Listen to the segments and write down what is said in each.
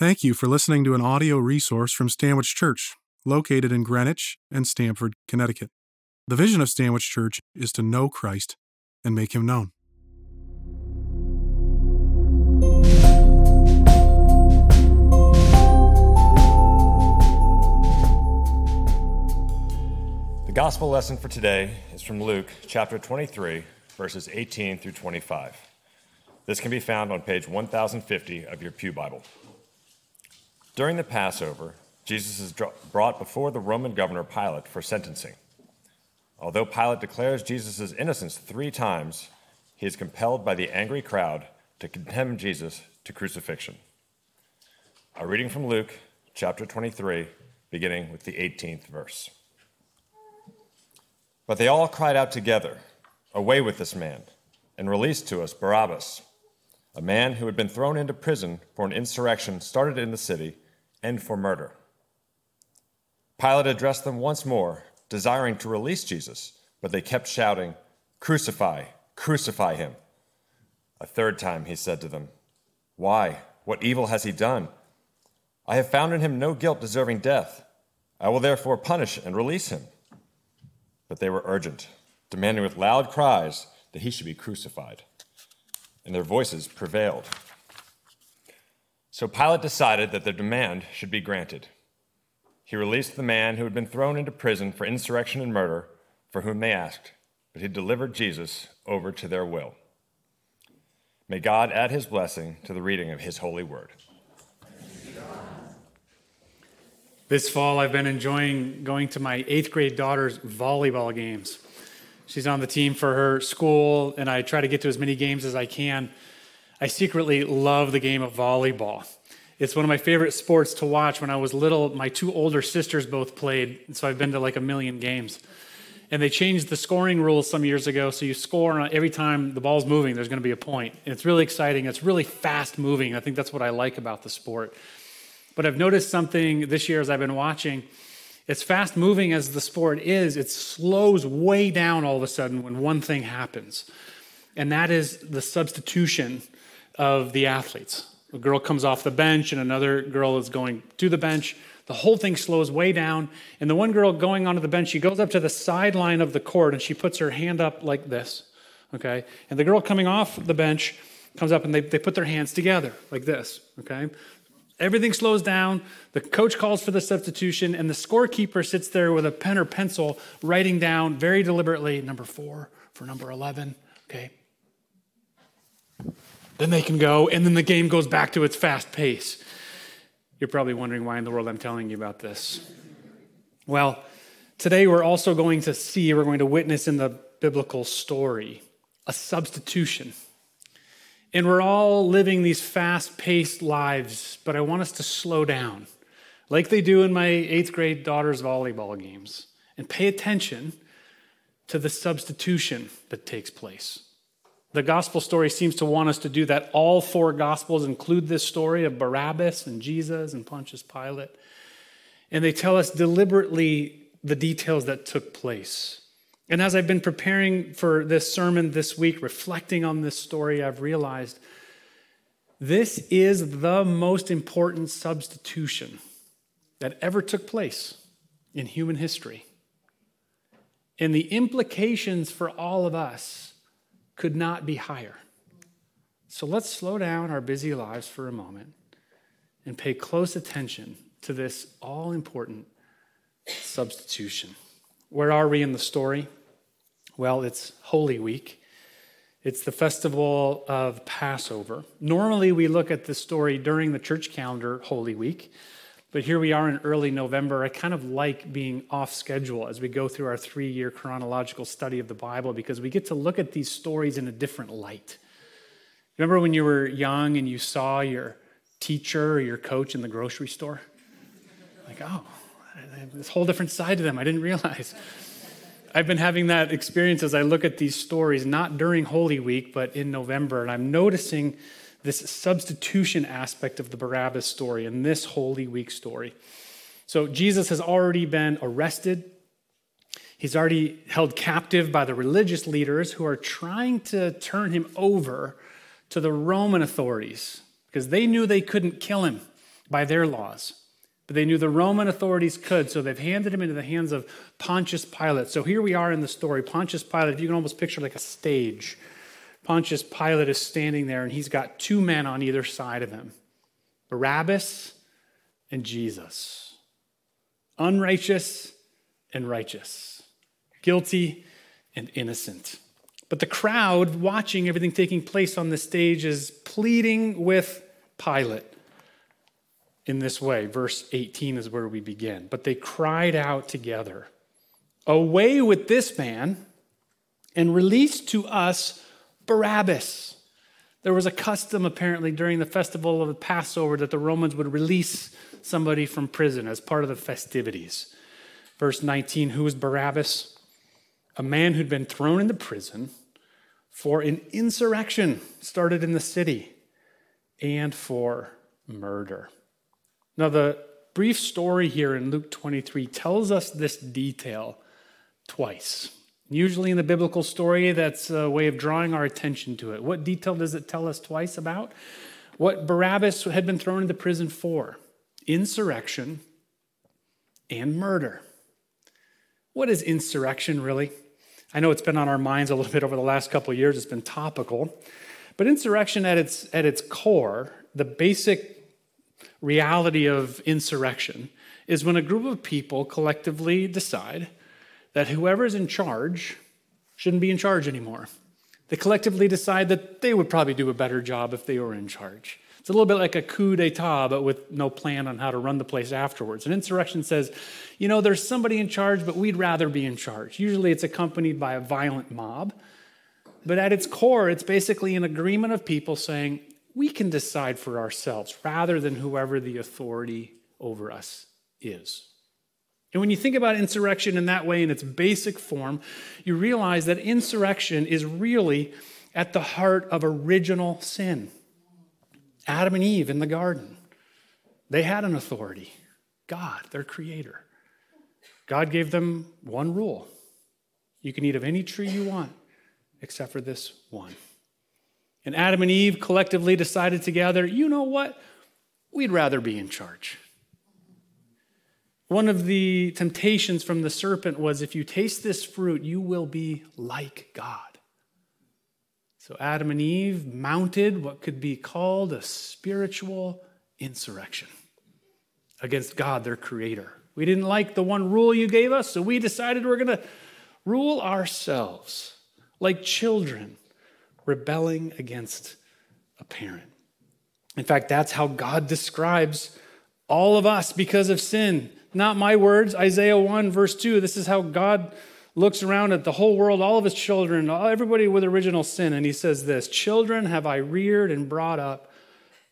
Thank you for listening to an audio resource from Stanwich Church, located in Greenwich and Stamford, Connecticut. The vision of Stanwich Church is to know Christ and make him known. The gospel lesson for today is from Luke chapter 23, verses 18 through 25. This can be found on page 1050 of your Pew Bible. During the Passover, Jesus is brought before the Roman governor Pilate for sentencing. Although Pilate declares Jesus' innocence three times, he is compelled by the angry crowd to condemn Jesus to crucifixion. A reading from Luke chapter 23, beginning with the 18th verse. But they all cried out together, Away with this man, and release to us Barabbas, a man who had been thrown into prison for an insurrection started in the city and for murder. Pilate addressed them once more, desiring to release Jesus, but they kept shouting, Crucify, crucify him. A third time he said to them, Why? What evil has he done? I have found in him no guilt deserving death. I will therefore punish and release him. But they were urgent, demanding with loud cries that he should be crucified. And their voices prevailed. So Pilate decided that their demand should be granted. He released the man who had been thrown into prison for insurrection and murder, for whom they asked, but he delivered Jesus over to their will. May God add his blessing to the reading of his holy word. This fall, I've been enjoying going to my eighth grade daughter's volleyball games. She's on the team for her school, and I try to get to as many games as I can. I secretly love the game of volleyball. It's one of my favorite sports to watch. When I was little, my two older sisters both played, so I've been to like a million games. And they changed the scoring rules some years ago, so you score every time the ball's moving, there's going to be a point. And it's really exciting. It's really fast moving. I think that's what I like about the sport. But I've noticed something this year as I've been watching. As fast moving as the sport is, it slows way down all of a sudden when one thing happens. And that is the substitution of the athletes. A girl comes off the bench and another girl is going to the bench. The whole thing slows way down. And the one girl going onto the bench, she goes up to the sideline of the court and she puts her hand up like this. Okay? And the girl coming off the bench comes up and they, they put their hands together like this. Okay? Everything slows down. The coach calls for the substitution, and the scorekeeper sits there with a pen or pencil writing down very deliberately number four for number 11. Okay. Then they can go, and then the game goes back to its fast pace. You're probably wondering why in the world I'm telling you about this. Well, today we're also going to see, we're going to witness in the biblical story a substitution. And we're all living these fast paced lives, but I want us to slow down, like they do in my eighth grade daughter's volleyball games, and pay attention to the substitution that takes place. The gospel story seems to want us to do that. All four gospels include this story of Barabbas and Jesus and Pontius Pilate. And they tell us deliberately the details that took place. And as I've been preparing for this sermon this week, reflecting on this story, I've realized this is the most important substitution that ever took place in human history. And the implications for all of us could not be higher. So let's slow down our busy lives for a moment and pay close attention to this all important substitution. Where are we in the story? Well, it's Holy Week. It's the festival of Passover. Normally, we look at this story during the church calendar, Holy Week, but here we are in early November. I kind of like being off schedule as we go through our three year chronological study of the Bible because we get to look at these stories in a different light. Remember when you were young and you saw your teacher or your coach in the grocery store? Like, oh, this whole different side to them I didn't realize. I've been having that experience as I look at these stories, not during Holy Week, but in November, and I'm noticing this substitution aspect of the Barabbas story and this Holy Week story. So Jesus has already been arrested. He's already held captive by the religious leaders who are trying to turn him over to the Roman authorities because they knew they couldn't kill him by their laws. But they knew the Roman authorities could, so they've handed him into the hands of Pontius Pilate. So here we are in the story. Pontius Pilate, if you can almost picture like a stage. Pontius Pilate is standing there, and he's got two men on either side of him Barabbas and Jesus. Unrighteous and righteous. Guilty and innocent. But the crowd watching everything taking place on the stage is pleading with Pilate in this way. Verse 18 is where we begin. But they cried out together, Away with this man, and release to us Barabbas. There was a custom apparently during the festival of the Passover that the Romans would release somebody from prison as part of the festivities. Verse 19 Who was Barabbas? A man who'd been thrown into prison for an insurrection started in the city and for murder. Now, the brief story here in Luke 23 tells us this detail twice. Usually in the biblical story, that's a way of drawing our attention to it. What detail does it tell us twice about? What Barabbas had been thrown into prison for insurrection and murder. What is insurrection really? I know it's been on our minds a little bit over the last couple of years, it's been topical. But insurrection at its, at its core, the basic reality of insurrection is when a group of people collectively decide that whoever's in charge shouldn't be in charge anymore. They collectively decide that they would probably do a better job if they were in charge. It's a little bit like a coup d'etat, but with no plan on how to run the place afterwards. An insurrection says, you know, there's somebody in charge, but we'd rather be in charge. Usually it's accompanied by a violent mob. But at its core, it's basically an agreement of people saying, we can decide for ourselves rather than whoever the authority over us is. And when you think about insurrection in that way, in its basic form, you realize that insurrection is really at the heart of original sin. Adam and Eve in the garden, they had an authority God, their creator. God gave them one rule you can eat of any tree you want, except for this one. And Adam and Eve collectively decided together you know what? We'd rather be in charge. One of the temptations from the serpent was if you taste this fruit, you will be like God. So Adam and Eve mounted what could be called a spiritual insurrection against God, their creator. We didn't like the one rule you gave us, so we decided we're going to rule ourselves like children rebelling against a parent. In fact, that's how God describes all of us because of sin. Not my words. Isaiah 1, verse 2. This is how God looks around at the whole world, all of his children, everybody with original sin, and he says this Children have I reared and brought up,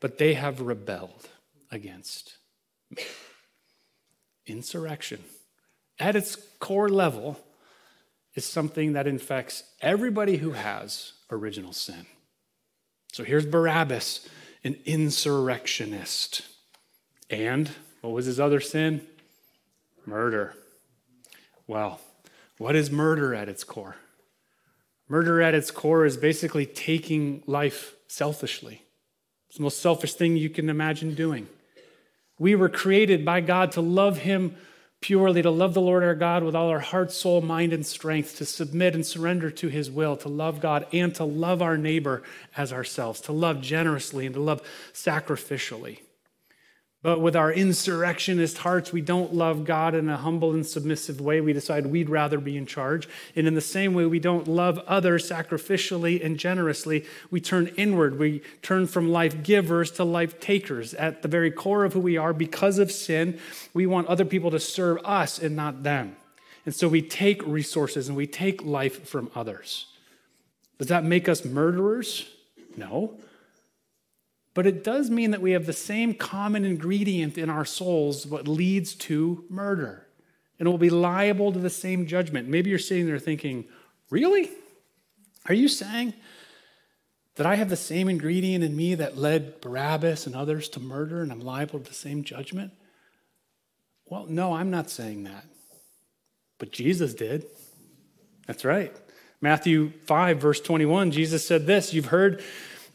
but they have rebelled against me. Insurrection, at its core level, is something that infects everybody who has original sin. So here's Barabbas, an insurrectionist. And what was his other sin? Murder. Well, what is murder at its core? Murder at its core is basically taking life selfishly. It's the most selfish thing you can imagine doing. We were created by God to love Him purely, to love the Lord our God with all our heart, soul, mind, and strength, to submit and surrender to His will, to love God and to love our neighbor as ourselves, to love generously and to love sacrificially. But with our insurrectionist hearts, we don't love God in a humble and submissive way. We decide we'd rather be in charge. And in the same way, we don't love others sacrificially and generously. We turn inward. We turn from life givers to life takers. At the very core of who we are, because of sin, we want other people to serve us and not them. And so we take resources and we take life from others. Does that make us murderers? No. But it does mean that we have the same common ingredient in our souls, what leads to murder. And we'll be liable to the same judgment. Maybe you're sitting there thinking, really? Are you saying that I have the same ingredient in me that led Barabbas and others to murder and I'm liable to the same judgment? Well, no, I'm not saying that. But Jesus did. That's right. Matthew 5, verse 21, Jesus said this You've heard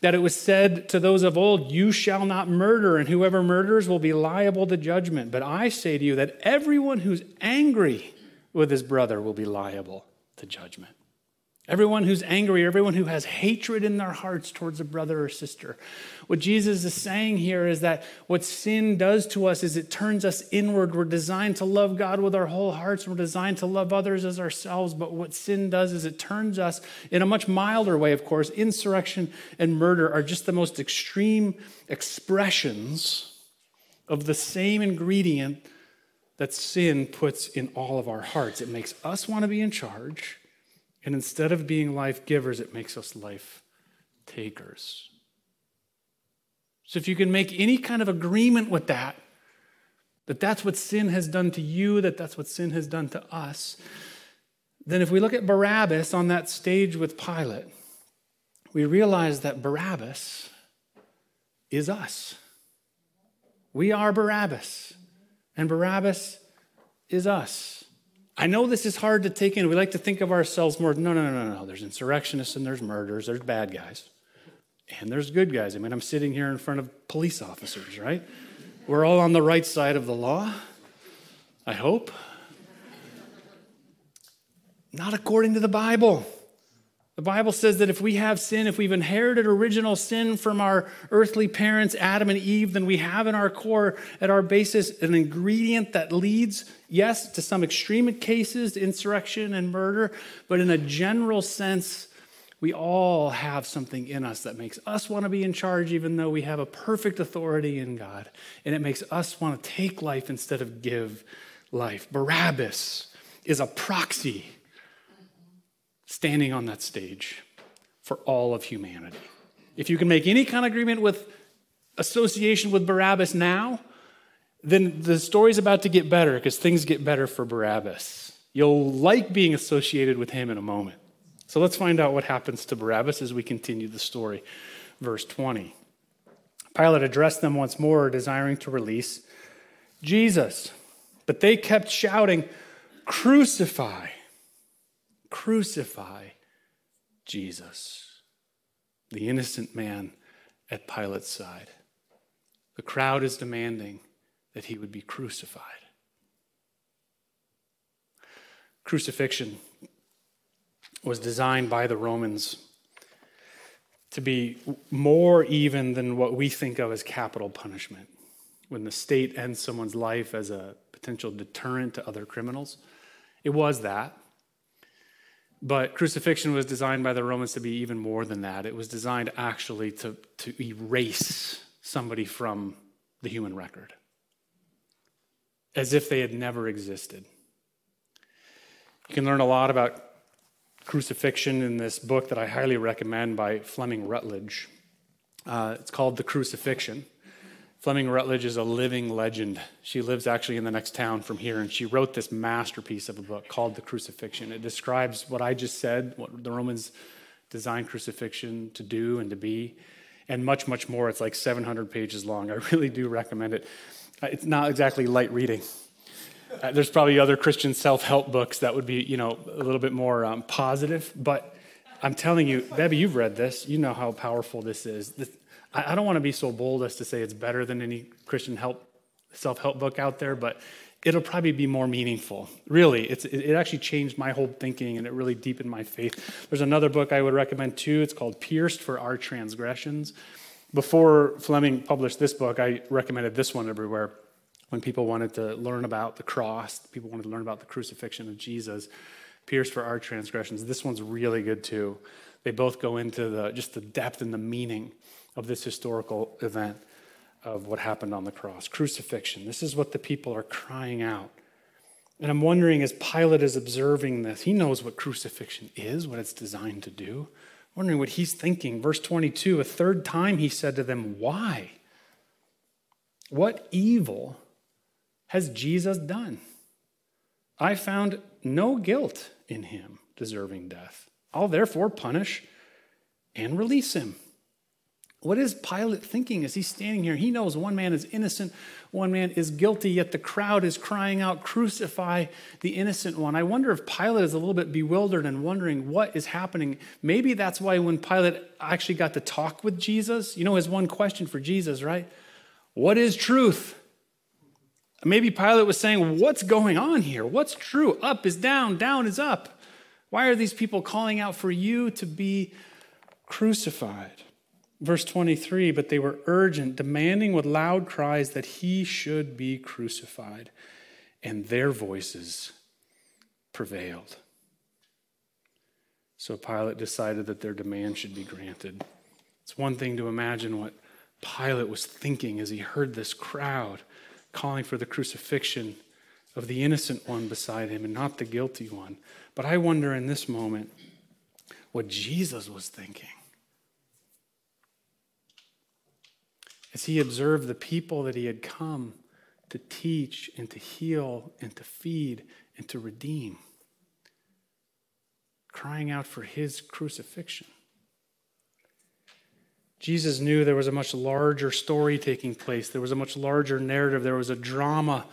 that it was said to those of old, You shall not murder, and whoever murders will be liable to judgment. But I say to you that everyone who's angry with his brother will be liable to judgment. Everyone who's angry, everyone who has hatred in their hearts towards a brother or sister. What Jesus is saying here is that what sin does to us is it turns us inward. We're designed to love God with our whole hearts. We're designed to love others as ourselves. But what sin does is it turns us, in a much milder way, of course, insurrection and murder are just the most extreme expressions of the same ingredient that sin puts in all of our hearts. It makes us want to be in charge. And instead of being life givers, it makes us life takers. So if you can make any kind of agreement with that, that that's what sin has done to you, that that's what sin has done to us, then if we look at Barabbas on that stage with Pilate, we realize that Barabbas is us. We are Barabbas, and Barabbas is us. I know this is hard to take in. We like to think of ourselves more. No, no, no, no, no. There's insurrectionists and there's murderers, there's bad guys, and there's good guys. I mean, I'm sitting here in front of police officers, right? We're all on the right side of the law, I hope. Not according to the Bible. The Bible says that if we have sin, if we've inherited original sin from our earthly parents, Adam and Eve, then we have in our core, at our basis, an ingredient that leads, yes, to some extreme cases, insurrection and murder, but in a general sense, we all have something in us that makes us want to be in charge, even though we have a perfect authority in God. And it makes us want to take life instead of give life. Barabbas is a proxy standing on that stage for all of humanity. If you can make any kind of agreement with association with Barabbas now, then the story's about to get better because things get better for Barabbas. You'll like being associated with him in a moment. So let's find out what happens to Barabbas as we continue the story. Verse 20. Pilate addressed them once more, desiring to release Jesus. But they kept shouting, Crucify! Crucify Jesus, the innocent man at Pilate's side. The crowd is demanding that he would be crucified. Crucifixion was designed by the Romans to be more even than what we think of as capital punishment. When the state ends someone's life as a potential deterrent to other criminals, it was that. But crucifixion was designed by the Romans to be even more than that. It was designed actually to, to erase somebody from the human record, as if they had never existed. You can learn a lot about crucifixion in this book that I highly recommend by Fleming Rutledge. Uh, it's called The Crucifixion. Fleming Rutledge is a living legend. She lives actually in the next town from here, and she wrote this masterpiece of a book called The Crucifixion. It describes what I just said, what the Romans designed crucifixion to do and to be, and much, much more. It's like 700 pages long. I really do recommend it. Uh, it's not exactly light reading. Uh, there's probably other Christian self-help books that would be, you know, a little bit more um, positive, but I'm telling you, Debbie, you've read this. You know how powerful this is. This, I, don't want to be so bold as to say it's better than any Christian help self-help book out there, but it'll probably be more meaningful. Really, it's, it actually changed my whole thinking and it really deepened my faith. There's another book I would recommend too. It's called Pierced for Our Transgressions. Before Fleming published this book, I recommended this one everywhere. When people wanted to learn about the cross, people wanted to learn about the crucifixion of Jesus, pierced for our transgressions. This one's really good too. They both go into the just the depth and the meaning of this historical event of what happened on the cross crucifixion. This is what the people are crying out. And I'm wondering, as Pilate is observing this, he knows what crucifixion is, what it's designed to do. I'm wondering what he's thinking. Verse 22 a third time he said to them, Why? What evil has Jesus done? I found no guilt in him deserving death. I'll therefore punish and release him. What is Pilate thinking as he's standing here? He knows one man is innocent, one man is guilty, yet the crowd is crying out, Crucify the innocent one. I wonder if Pilate is a little bit bewildered and wondering what is happening. Maybe that's why when Pilate actually got to talk with Jesus, you know, his one question for Jesus, right? What is truth? Maybe Pilate was saying, What's going on here? What's true? Up is down, down is up. Why are these people calling out for you to be crucified? Verse 23 But they were urgent, demanding with loud cries that he should be crucified, and their voices prevailed. So Pilate decided that their demand should be granted. It's one thing to imagine what Pilate was thinking as he heard this crowd calling for the crucifixion of the innocent one beside him and not the guilty one. But I wonder in this moment what Jesus was thinking. As he observed the people that he had come to teach and to heal and to feed and to redeem, crying out for his crucifixion. Jesus knew there was a much larger story taking place. There was a much larger narrative. There was a drama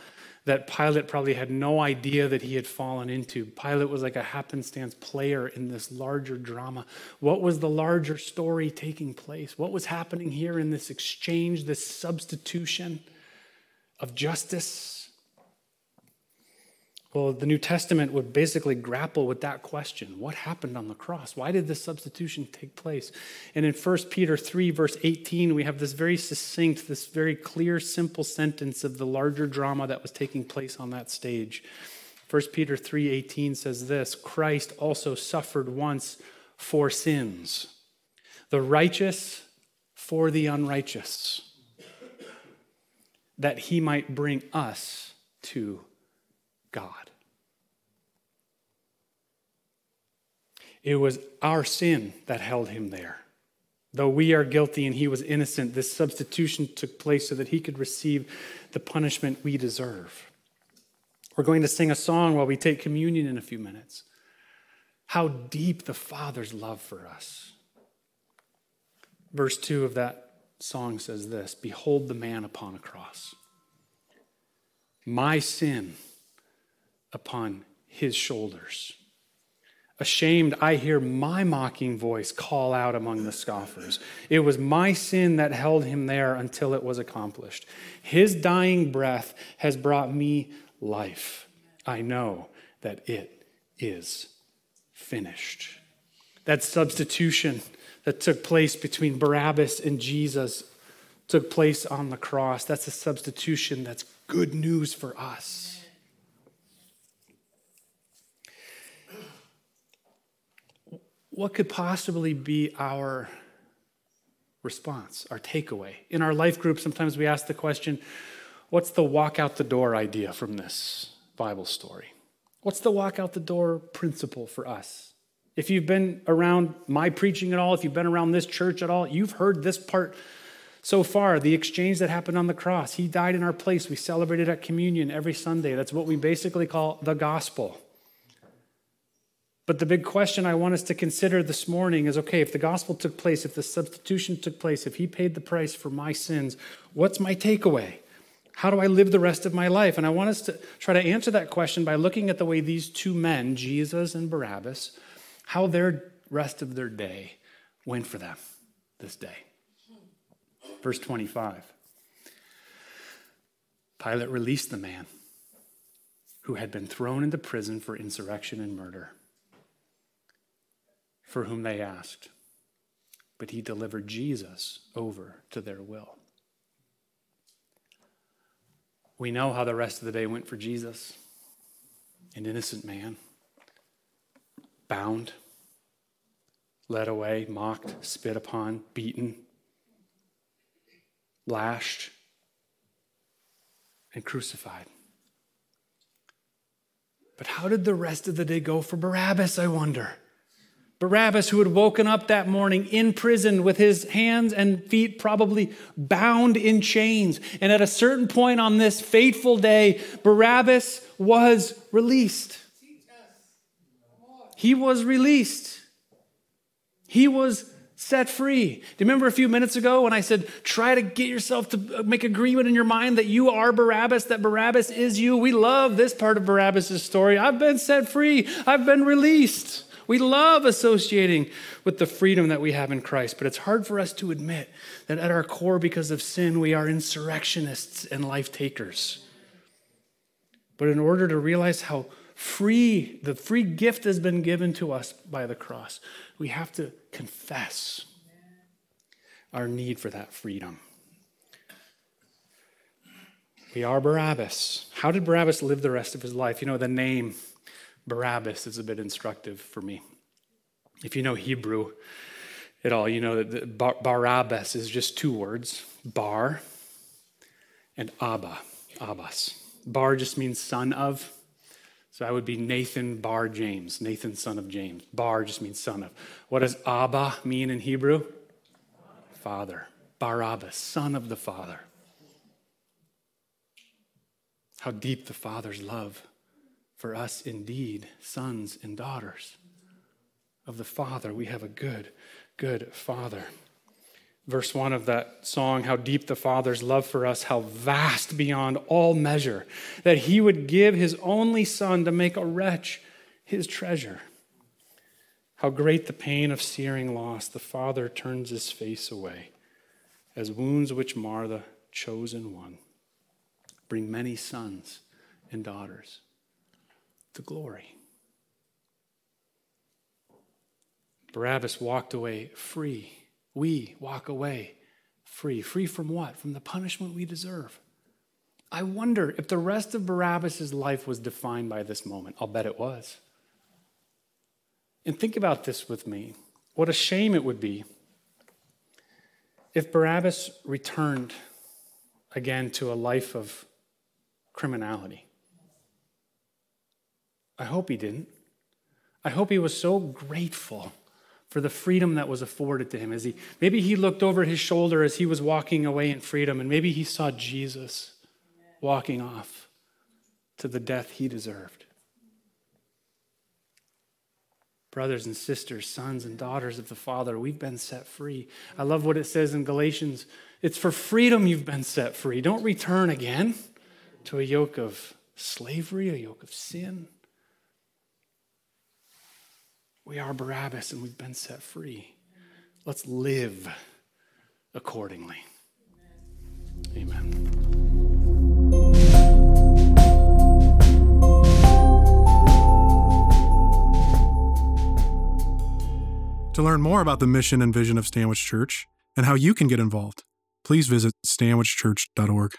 that Pilate probably had no idea that he had fallen into. Pilate was like a happenstance player in this larger drama. What was the larger story taking place? What was happening here in this exchange, this substitution of justice? Well, the New Testament would basically grapple with that question What happened on the cross? Why did this substitution take place? And in 1 Peter 3, verse 18, we have this very succinct, this very clear, simple sentence of the larger drama that was taking place on that stage. 1 Peter 3:18 says this, Christ also suffered once for sins, the righteous for the unrighteous, that he might bring us to God. It was our sin that held him there. Though we are guilty and he was innocent, this substitution took place so that he could receive the punishment we deserve. We're going to sing a song while we take communion in a few minutes. How deep the Father's love for us. Verse 2 of that song says this Behold the man upon a cross. My sin upon his shoulders. Ashamed, I hear my mocking voice call out among the scoffers. It was my sin that held him there until it was accomplished. His dying breath has brought me life. I know that it is finished. That substitution that took place between Barabbas and Jesus took place on the cross. That's a substitution that's good news for us. What could possibly be our response, our takeaway? In our life group, sometimes we ask the question what's the walk out the door idea from this Bible story? What's the walk out the door principle for us? If you've been around my preaching at all, if you've been around this church at all, you've heard this part so far the exchange that happened on the cross. He died in our place. We celebrate it at communion every Sunday. That's what we basically call the gospel. But the big question I want us to consider this morning is okay, if the gospel took place, if the substitution took place, if he paid the price for my sins, what's my takeaway? How do I live the rest of my life? And I want us to try to answer that question by looking at the way these two men, Jesus and Barabbas, how their rest of their day went for them this day. Verse 25 Pilate released the man who had been thrown into prison for insurrection and murder for whom they asked, but he delivered Jesus over to their will. We know how the rest of the day went for Jesus an innocent man, bound, led away, mocked, spit upon, beaten, lashed, and crucified. But how did the rest of the day go for Barabbas, I wonder? Barabbas, who had woken up that morning in prison with his hands and feet probably bound in chains. And at a certain point on this fateful day, Barabbas was released. He was released. He was set free. Do you remember a few minutes ago when I said, try to get yourself to uh, make agreement in your mind that you are Barabbas, that Barabbas is you? We love this part of Barabbas' story. I've been set free, I've been released. We love associating with the freedom that we have in Christ, but it's hard for us to admit that at our core, because of sin, we are insurrectionists and life takers. But in order to realize how free, the free gift has been given to us by the cross, we have to confess our need for that freedom. We are Barabbas. How did Barabbas live the rest of his life? You know, the name Barabbas is a bit instructive for me. If you know Hebrew at all, you know that Bar- Barabbas is just two words Bar and Abba, Abbas. Bar just means son of. So I would be Nathan Bar James, Nathan, son of James. Bar just means son of. What does Abba mean in Hebrew? Father. Barabbas, son of the Father. How deep the Father's love for us indeed, sons and daughters of the Father. We have a good, good Father. Verse 1 of that song, how deep the Father's love for us, how vast beyond all measure, that he would give his only Son to make a wretch his treasure. How great the pain of searing loss, the Father turns his face away, as wounds which mar the chosen one bring many sons and daughters to glory. Barabbas walked away free. We walk away free. Free from what? From the punishment we deserve. I wonder if the rest of Barabbas' life was defined by this moment. I'll bet it was. And think about this with me. What a shame it would be if Barabbas returned again to a life of criminality. I hope he didn't. I hope he was so grateful for the freedom that was afforded to him as he maybe he looked over his shoulder as he was walking away in freedom and maybe he saw Jesus walking off to the death he deserved. Brothers and sisters, sons and daughters of the Father, we've been set free. I love what it says in Galatians. It's for freedom you've been set free. Don't return again to a yoke of slavery, a yoke of sin. We are Barabbas and we've been set free. Let's live accordingly. Amen. To learn more about the mission and vision of Stanwich Church and how you can get involved, please visit stanwichchurch.org.